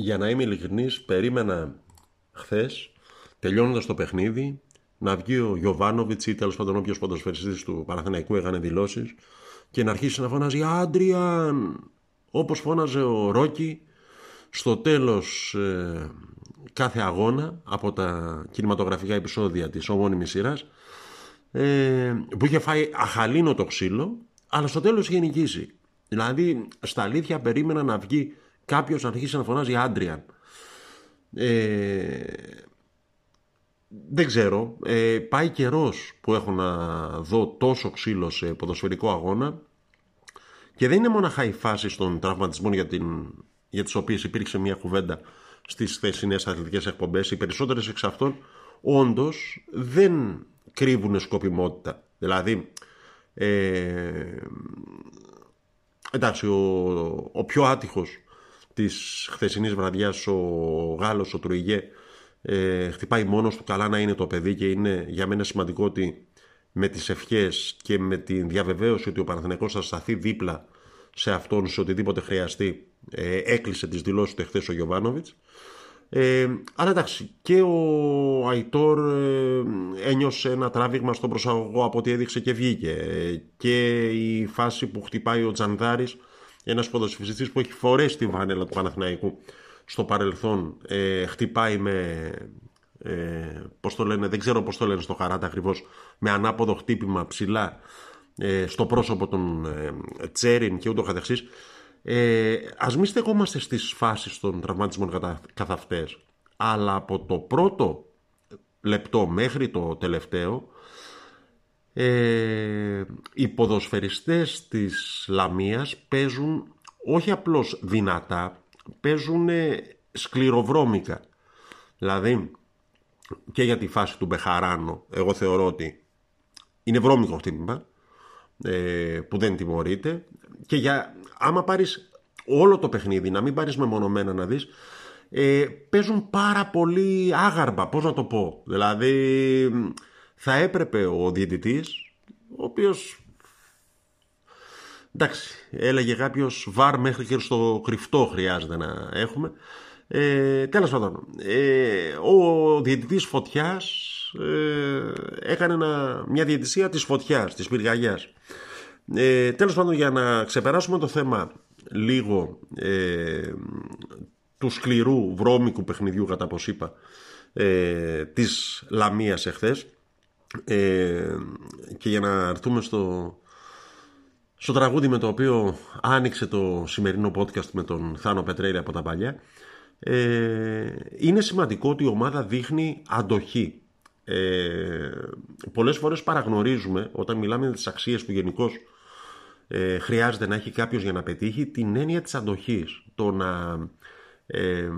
Για να είμαι ειλικρινής, περίμενα χθες, τελειώνοντας το παιχνίδι, να βγει ο Γιωβάνοβιτς ή τέλος πάντων όποιος ποδοσφαιριστής του Παναθηναϊκού έκανε δηλώσεις και να αρχίσει να φωνάζει «Άντριαν» όπως φώναζε ο Ρόκι στο τέλος ε, κάθε αγώνα από τα κινηματογραφικά επεισόδια της ομώνυμης σειράς ε, που είχε φάει αχαλήνο το ξύλο αλλά στο τέλος είχε νικήσει. Δηλαδή στα αλήθεια περίμενα να βγει κάποιος να αρχίσει να φωνάζει Άντριαν. Ε, δεν ξέρω. Ε, πάει καιρός που έχω να δω τόσο ξύλο σε ποδοσφαιρικό αγώνα και δεν είναι μόνο η φάση των τραυματισμών για, την, για τις οποίες υπήρξε μια κουβέντα στις θεσινές αθλητικές εκπομπές. Οι περισσότερες εξ αυτών όντως δεν κρύβουν σκοπιμότητα. Δηλαδή, ε, εντάξει, ο, ο πιο άτυχος της χθεσινής βραδιάς, ο Γάλλος, ο Τρουιγέ, ε, χτυπάει μόνος του. Καλά να είναι το παιδί και είναι για μένα σημαντικό ότι με τις ευχές και με τη διαβεβαίωση ότι ο Παναθηναϊκός θα σταθεί δίπλα σε αυτόν σε οτιδήποτε χρειαστεί ε, έκλεισε τις δηλώσεις του εχθές ο Γιωβάνοβιτς. Ε, αλλά εντάξει και ο Αϊτόρ ε, ένιωσε ένα τράβηγμα στον προσαγωγό από ό,τι έδειξε και βγήκε. Ε, και η φάση που χτυπάει ο Τζανδάρης ένας ποδοσφαιριστής που έχει φορέσει τη βάνελα του Παναθηναϊκού στο παρελθόν ε, χτυπάει με ε, πώς το λένε, δεν ξέρω πώς το λένε στο χαράτα ακριβώς με ανάποδο χτύπημα ψηλά ε, στο πρόσωπο των ε, Τσέριν και ούτω καθεξής. Ε, ας μην στεκόμαστε στις φάσεις των τραυματισμών καθ' αυτές αλλά από το πρώτο λεπτό μέχρι το τελευταίο ε, οι ποδοσφαιριστές της Λαμίας παίζουν όχι απλώς δυνατά παίζουν σκληροβρώμικα δηλαδή και για τη φάση του Μπεχαράνο εγώ θεωρώ ότι είναι βρώμικο χτύπημα ε, που δεν τιμωρείται. Και για άμα πάρεις όλο το παιχνίδι να μην πάρεις μεμονωμένα να δεις ε, παίζουν πάρα πολύ άγαρμα πώς να το πω. Δηλαδή θα έπρεπε ο διαιτητής ο οποίος εντάξει έλεγε κάποιος βαρ μέχρι και στο κρυφτό χρειάζεται να έχουμε ε, τέλος πάντων, ε, ο διαιτητής φωτιάς ε, έκανε μια διαιτησία της φωτιάς, της πυργαγιάς. Ε, τέλος πάντων, για να ξεπεράσουμε το θέμα λίγο ε, του σκληρού βρώμικου παιχνιδιού, κατά πως είπα, ε, της Λαμίας εχθές, ε, και για να έρθουμε στο, στο τραγούδι με το οποίο άνοιξε το σημερινό podcast με τον Θάνο Πετρέλη από τα παλιά ε, είναι σημαντικό ότι η ομάδα δείχνει αντοχή. Ε, πολλές φορές παραγνωρίζουμε όταν μιλάμε για τις αξίες που γενικώς ε, χρειάζεται να έχει κάποιος για να πετύχει την έννοια της αντοχής. Το να ε,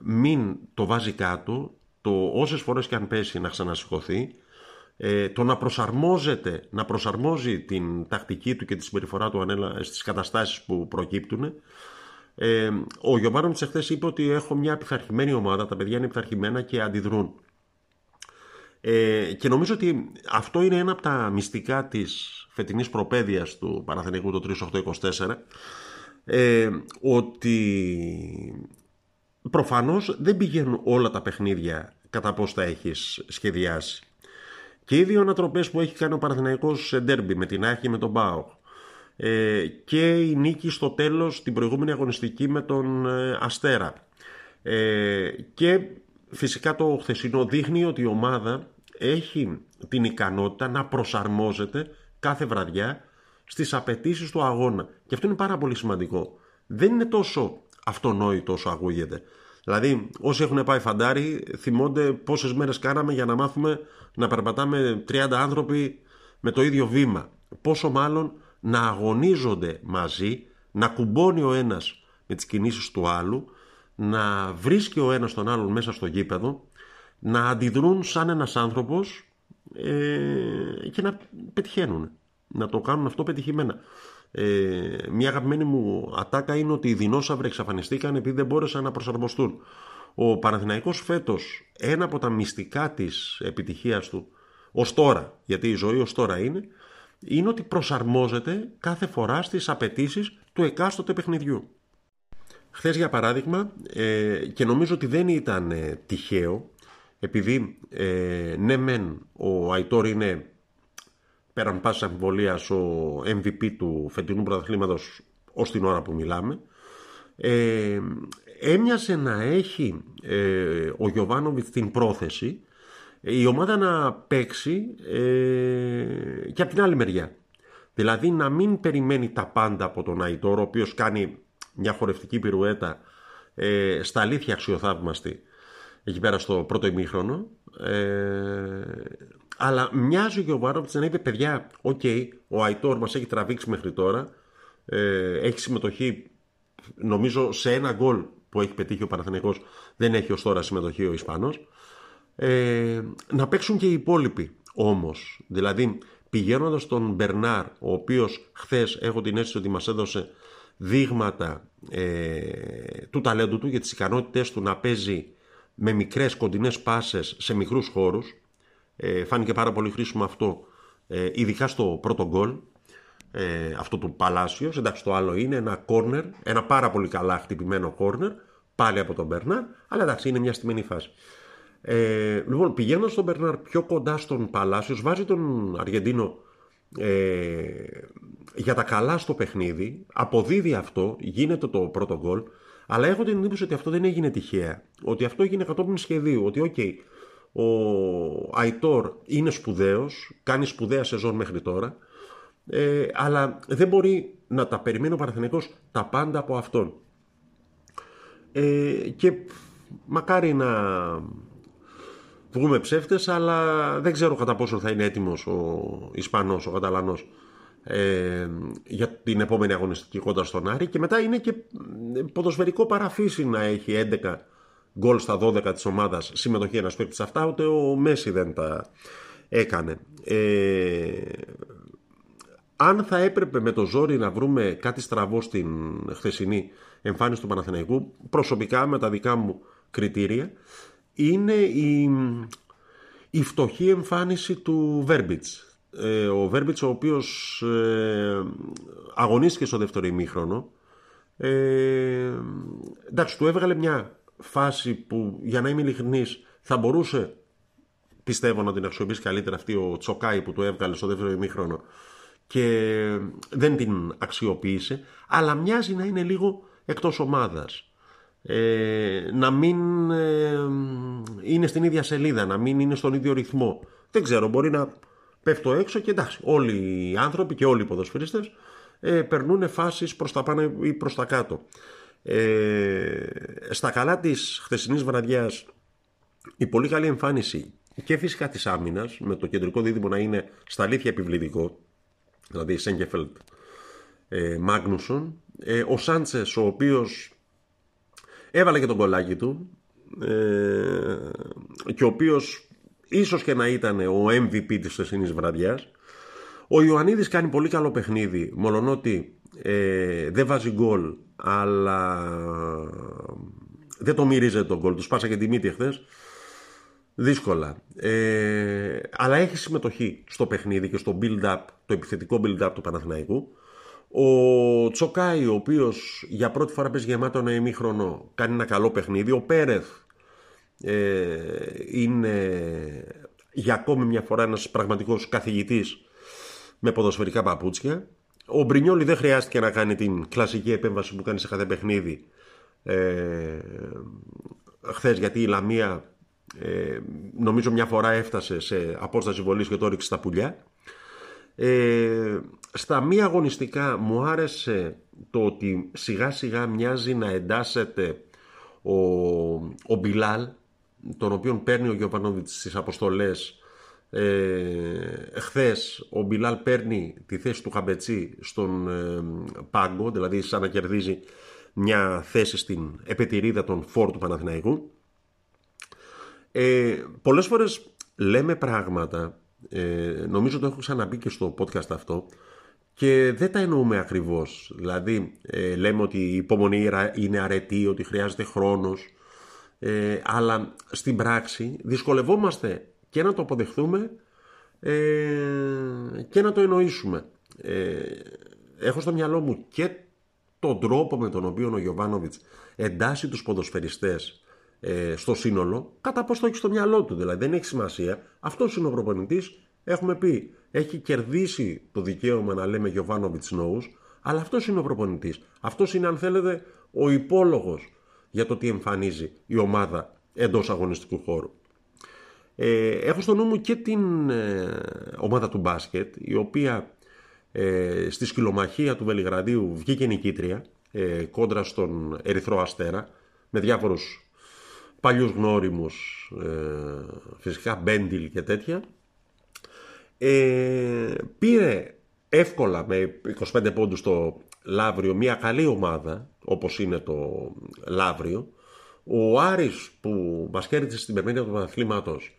μην το βάζει κάτω, το όσες φορές και αν πέσει να ξανασηκωθεί, ε, το να προσαρμόζεται, να προσαρμόζει την τακτική του και τη συμπεριφορά του στις καταστάσεις που προκύπτουν ε, ο Γιωβάνοβιτς εχθές είπε ότι έχω μια επιθαρχημένη ομάδα, τα παιδιά είναι επιθαρχημένα και αντιδρούν. Ε, και νομίζω ότι αυτό είναι ένα από τα μυστικά της φετινής προπαίδειας του Παναθηναϊκού το 3824 ε, ότι προφανώς δεν πηγαίνουν όλα τα παιχνίδια κατά πώς τα έχεις σχεδιάσει. Και οι δύο ανατροπές που έχει κάνει ο Παναθηναϊκός σε ντέρμπι με την Άχη με τον Μπάου ε, και η νίκη στο τέλος την προηγούμενη αγωνιστική με τον ε, Αστέρα. Ε, και φυσικά το χθεσινό δείχνει ότι η ομάδα έχει την ικανότητα να προσαρμόζεται κάθε βραδιά στις απαιτήσεις του αγώνα. Και αυτό είναι πάρα πολύ σημαντικό. Δεν είναι τόσο αυτονόητο όσο ακούγεται. Δηλαδή, όσοι έχουν πάει φαντάρι, θυμώνται πόσες μέρες κάναμε για να μάθουμε να περπατάμε 30 άνθρωποι με το ίδιο βήμα. Πόσο μάλλον να αγωνίζονται μαζί, να κουμπώνει ο ένας με τις κινήσεις του άλλου, να βρίσκει ο ένας τον άλλον μέσα στο γήπεδο, να αντιδρούν σαν ένας άνθρωπος ε, και να πετυχαίνουν. Να το κάνουν αυτό πετυχημένα. Ε, μια αγαπημένη μου ατάκα είναι ότι οι δεινόσαυροι εξαφανιστήκαν επειδή δεν μπόρεσαν να προσαρμοστούν. Ο Παναθηναϊκός φέτος, ένα από τα μυστικά της επιτυχίας του, ως τώρα, γιατί η ζωή ως τώρα είναι, είναι ότι προσαρμόζεται κάθε φορά στις απαιτήσεις του εκάστοτε παιχνιδιού. χθες για παράδειγμα, ε, και νομίζω ότι δεν ήταν ε, τυχαίο, επειδή ε, ναι μεν ο Αϊτόρ είναι πέραν πάσης αμφιβολίας ο MVP του φετινού πρωταθλήματος ως την ώρα που μιλάμε, ε, έμοιασε να έχει ε, ο Γιωβάνοβιτς την πρόθεση η ομάδα να παίξει ε, και από την άλλη μεριά. Δηλαδή να μην περιμένει τα πάντα από τον Αϊτόρ, ο οποίος κάνει μια χορευτική πυρουέτα ε, στα αλήθεια αξιοθαύμαστη εκεί πέρα στο πρώτο ημίχρονο. Ε, αλλά μοιάζει ο Γιωβάνοβιτς να είπε παιδιά, οκ, ο Αϊτόρ μας έχει τραβήξει μέχρι τώρα, ε, έχει συμμετοχή νομίζω σε ένα γκολ που έχει πετύχει ο Παναθηναϊκός δεν έχει ως τώρα συμμετοχή ο Ισπανός ε, να παίξουν και οι υπόλοιποι όμως δηλαδή πηγαίνοντας τον Μπερνάρ ο οποίος χθες έχω την αίσθηση ότι μας έδωσε δείγματα ε, του ταλέντου του για τις ικανότητες του να παίζει με μικρές κοντινές πάσες σε μικρούς χώρους ε, φάνηκε πάρα πολύ χρήσιμο αυτό ε, ειδικά στο πρώτο γκολ ε, αυτό του Παλάσιο. Εντάξει, το άλλο είναι ένα corner, ένα πάρα πολύ καλά χτυπημένο corner, πάλι από τον Μπερνάρ, αλλά εντάξει, είναι μια στημένη φάση. Ε, λοιπόν, πηγαίνοντας στον Μπερνάρ πιο κοντά στον Παλάσιο, βάζει τον Αργεντίνο ε, για τα καλά στο παιχνίδι, αποδίδει αυτό, γίνεται το πρώτο γκολ, αλλά έχω την εντύπωση ότι αυτό δεν έγινε τυχαία. Ότι αυτό έγινε κατόπιν σχεδίου. Ότι, ok, okay, ο Αϊτόρ είναι σπουδαίος, κάνει σπουδαία σεζόν μέχρι τώρα, ε, αλλά δεν μπορεί να τα περιμένει ο Παναθηναϊκός τα πάντα από αυτόν. Ε, και μακάρι να βγούμε ψεύτες, αλλά δεν ξέρω κατά πόσο θα είναι έτοιμος ο Ισπανός, ο Καταλανός ε, για την επόμενη αγωνιστική κοντά στον Άρη και μετά είναι και ποδοσφαιρικό παραφύσι να έχει 11 γκολ στα 12 της ομάδας συμμετοχή ένας παίκτης αυτά, ούτε ο Μέση δεν τα έκανε. Ε, αν θα έπρεπε με το ζόρι να βρούμε κάτι στραβό στην χθεσινή εμφάνιση του Παναθηναϊκού, προσωπικά με τα δικά μου κριτήρια, είναι η, η φτωχή εμφάνιση του Βέρμπιτς. Ε, ο Βέρμπιτς ο οποίος ε, αγωνίστηκε στο δεύτερο ημίχρονο, ε, εντάξει, του έβγαλε μια φάση που για να είμαι ειλικρινής θα μπορούσε πιστεύω να την αξιοποιήσει καλύτερα αυτή ο Τσοκάη που του έβγαλε στο δεύτερο ημίχρονο και δεν την αξιοποίησε, αλλά μοιάζει να είναι λίγο εκτός ομάδας. Ε, να μην ε, είναι στην ίδια σελίδα, να μην είναι στον ίδιο ρυθμό. Δεν ξέρω, μπορεί να πέφτω έξω και εντάξει, όλοι οι άνθρωποι και όλοι οι ποδοσφαιριστές ε, περνούν φάσεις προς τα πάνω ή προς τα κάτω. Ε, στα καλά της χθεσινής βραδιάς η πολύ καλή εμφάνιση και φυσικά της άμυνας με το κεντρικό δίδυμο να είναι στα αλήθεια επιβλητικό δηλαδή Σέγκεφελτ ε, Μάγνουσον. Ε, ο Σάντσες ο οποίος έβαλε και τον κολλάκι του ε, και ο οποίος ίσως και να ήταν ο MVP της θεσίνης βραδιάς. Ο Ιωαννίδης κάνει πολύ καλό παιχνίδι, μολονότι ε, δεν βάζει γκολ, αλλά δεν το μυρίζεται τον γκολ. Τους σπάσα και τη μύτη χθες δύσκολα. Ε, αλλά έχει συμμετοχή στο παιχνίδι και στο build-up, το επιθετικό build-up του Παναθηναϊκού. Ο Τσοκάη, ο οποίος για πρώτη φορά παίζει γεμάτο ένα ημίχρονο, κάνει ένα καλό παιχνίδι. Ο Πέρεθ ε, είναι για ακόμη μια φορά ένας πραγματικός καθηγητής με ποδοσφαιρικά παπούτσια. Ο Μπρινιόλη δεν χρειάστηκε να κάνει την κλασική επέμβαση που κάνει σε κάθε παιχνίδι ε, χθες γιατί η Λαμία ε, νομίζω μια φορά έφτασε σε απόσταση βολής και το έριξε στα πουλιά. Ε, στα μη αγωνιστικά μου άρεσε το ότι σιγά σιγά μοιάζει να εντάσσεται ο, ο Μπιλάλ τον οποίο παίρνει ο Γιωβανόβιτς στις αποστολές ε, χθες ο Μπιλάλ παίρνει τη θέση του Χαμπετσί στον ε, πάγκο δηλαδή σαν να κερδίζει μια θέση στην επετηρίδα των φόρ του Παναθηναϊκού ε, πολλές φορές λέμε πράγματα, ε, νομίζω το έχω ξαναπεί και στο podcast αυτό, και δεν τα εννοούμε ακριβώς. Δηλαδή, ε, λέμε ότι η υπομονή είναι αρετή, ότι χρειάζεται χρόνος, ε, αλλά στην πράξη δυσκολευόμαστε και να το αποδεχθούμε ε, και να το εννοήσουμε. Ε, έχω στο μυαλό μου και τον τρόπο με τον οποίο ο Γιωβάνοβιτς εντάσσει τους ποδοσφαιριστές ε, στο σύνολο, κατά πώς το έχει στο μυαλό του. Δηλαδή δεν έχει σημασία. Αυτός είναι ο προπονητής. Έχουμε πει, έχει κερδίσει το δικαίωμα να λέμε Γιωβάνοβιτς Νόους, αλλά αυτός είναι ο προπονητής. Αυτός είναι, αν θέλετε, ο υπόλογος για το τι εμφανίζει η ομάδα εντός αγωνιστικού χώρου. Ε, έχω στο νου μου και την ε, ομάδα του μπάσκετ, η οποία ε, στη σκυλομαχία του Βελιγραδίου βγήκε νικήτρια ε, κόντρα στον Ερυθρό Αστέρα με διάφορους παλιούς γνώριμους, ε, φυσικά Μπέντιλ και τέτοια. Ε, πήρε εύκολα με 25 πόντους το Λαύριο μια καλή ομάδα όπως είναι το Λαύριο. Ο Άρης που μας κέρδισε στην περμήνια του Παναθλήματος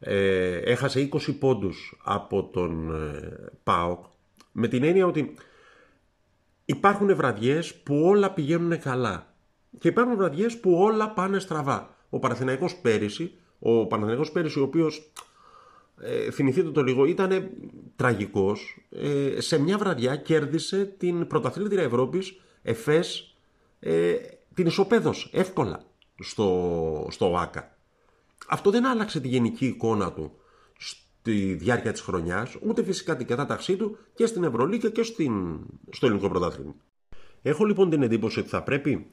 ε, έχασε 20 πόντους από τον ε, ΠΑΟΚ με την έννοια ότι υπάρχουν βραδιές που όλα πηγαίνουν καλά και υπάρχουν βραδιές που όλα πάνε στραβά. Ο Παναθηναϊκός πέρυσι, ο Παναθηναϊκός πέρυσι ο οποίος ε, θυμηθείτε το λίγο, ήταν τραγικός. Ε, σε μια βραδιά κέρδισε την πρωταθλήτρια Ευρώπης, ΕΦΕΣ, ε, την ισοπαίδωσε εύκολα στο, στο ΆΚΑ. Αυτό δεν άλλαξε τη γενική εικόνα του στη διάρκεια της χρονιάς, ούτε φυσικά την κατάταξή του και στην Ευρωλίγα και στην, στο ελληνικό πρωτάθλημα. Έχω λοιπόν την εντύπωση ότι θα πρέπει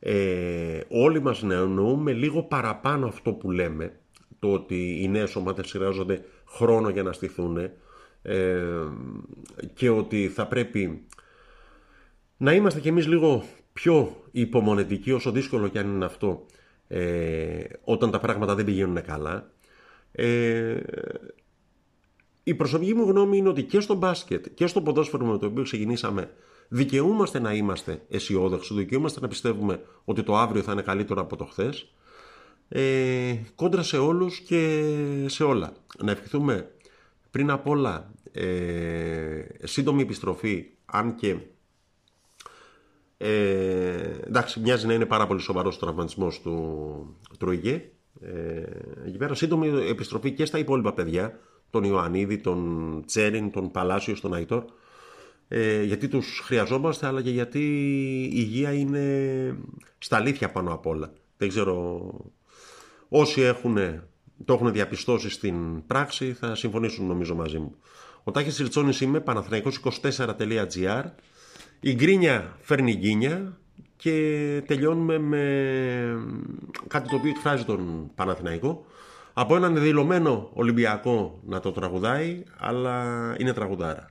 ε, όλοι μας να εννοούμε λίγο παραπάνω αυτό που λέμε, το ότι οι νέες ομάδες χρειάζονται χρόνο για να στηθούν ε, και ότι θα πρέπει να είμαστε κι εμείς λίγο πιο υπομονετικοί όσο δύσκολο κι αν είναι αυτό ε, όταν τα πράγματα δεν πηγαίνουν καλά. Ε, η προσωπική μου γνώμη είναι ότι και στο μπάσκετ και στο ποδόσφαιρο με το οποίο ξεκινήσαμε δικαιούμαστε να είμαστε αισιόδοξοι, δικαιούμαστε να πιστεύουμε ότι το αύριο θα είναι καλύτερο από το χθες ε, κόντρα σε όλους και σε όλα. Να ευχηθούμε πριν απ' όλα ε, σύντομη επιστροφή, αν και ε, εντάξει, μοιάζει να είναι πάρα πολύ σοβαρός ο τραυματισμός του Τροϊγέ. Ε, εκεί πέρα σύντομη επιστροφή και στα υπόλοιπα παιδιά, τον Ιωαννίδη, τον Τσέριν, τον Παλάσιος, τον Αϊτόρ. Ε, γιατί τους χρειαζόμαστε, αλλά και γιατί η υγεία είναι στα αλήθεια πάνω απ' όλα. Δεν ξέρω Όσοι έχουν, το έχουν διαπιστώσει στην πράξη θα συμφωνήσουν νομίζω μαζί μου. Ο Τάκης Ριτσόνης είμαι, παναθηναϊκός24.gr. Η γκρίνια φέρνει γκίνια και τελειώνουμε με κάτι το οποίο εκφράζει τον Παναθηναϊκό. Από έναν δηλωμένο Ολυμπιακό να το τραγουδάει, αλλά είναι τραγουδάρα.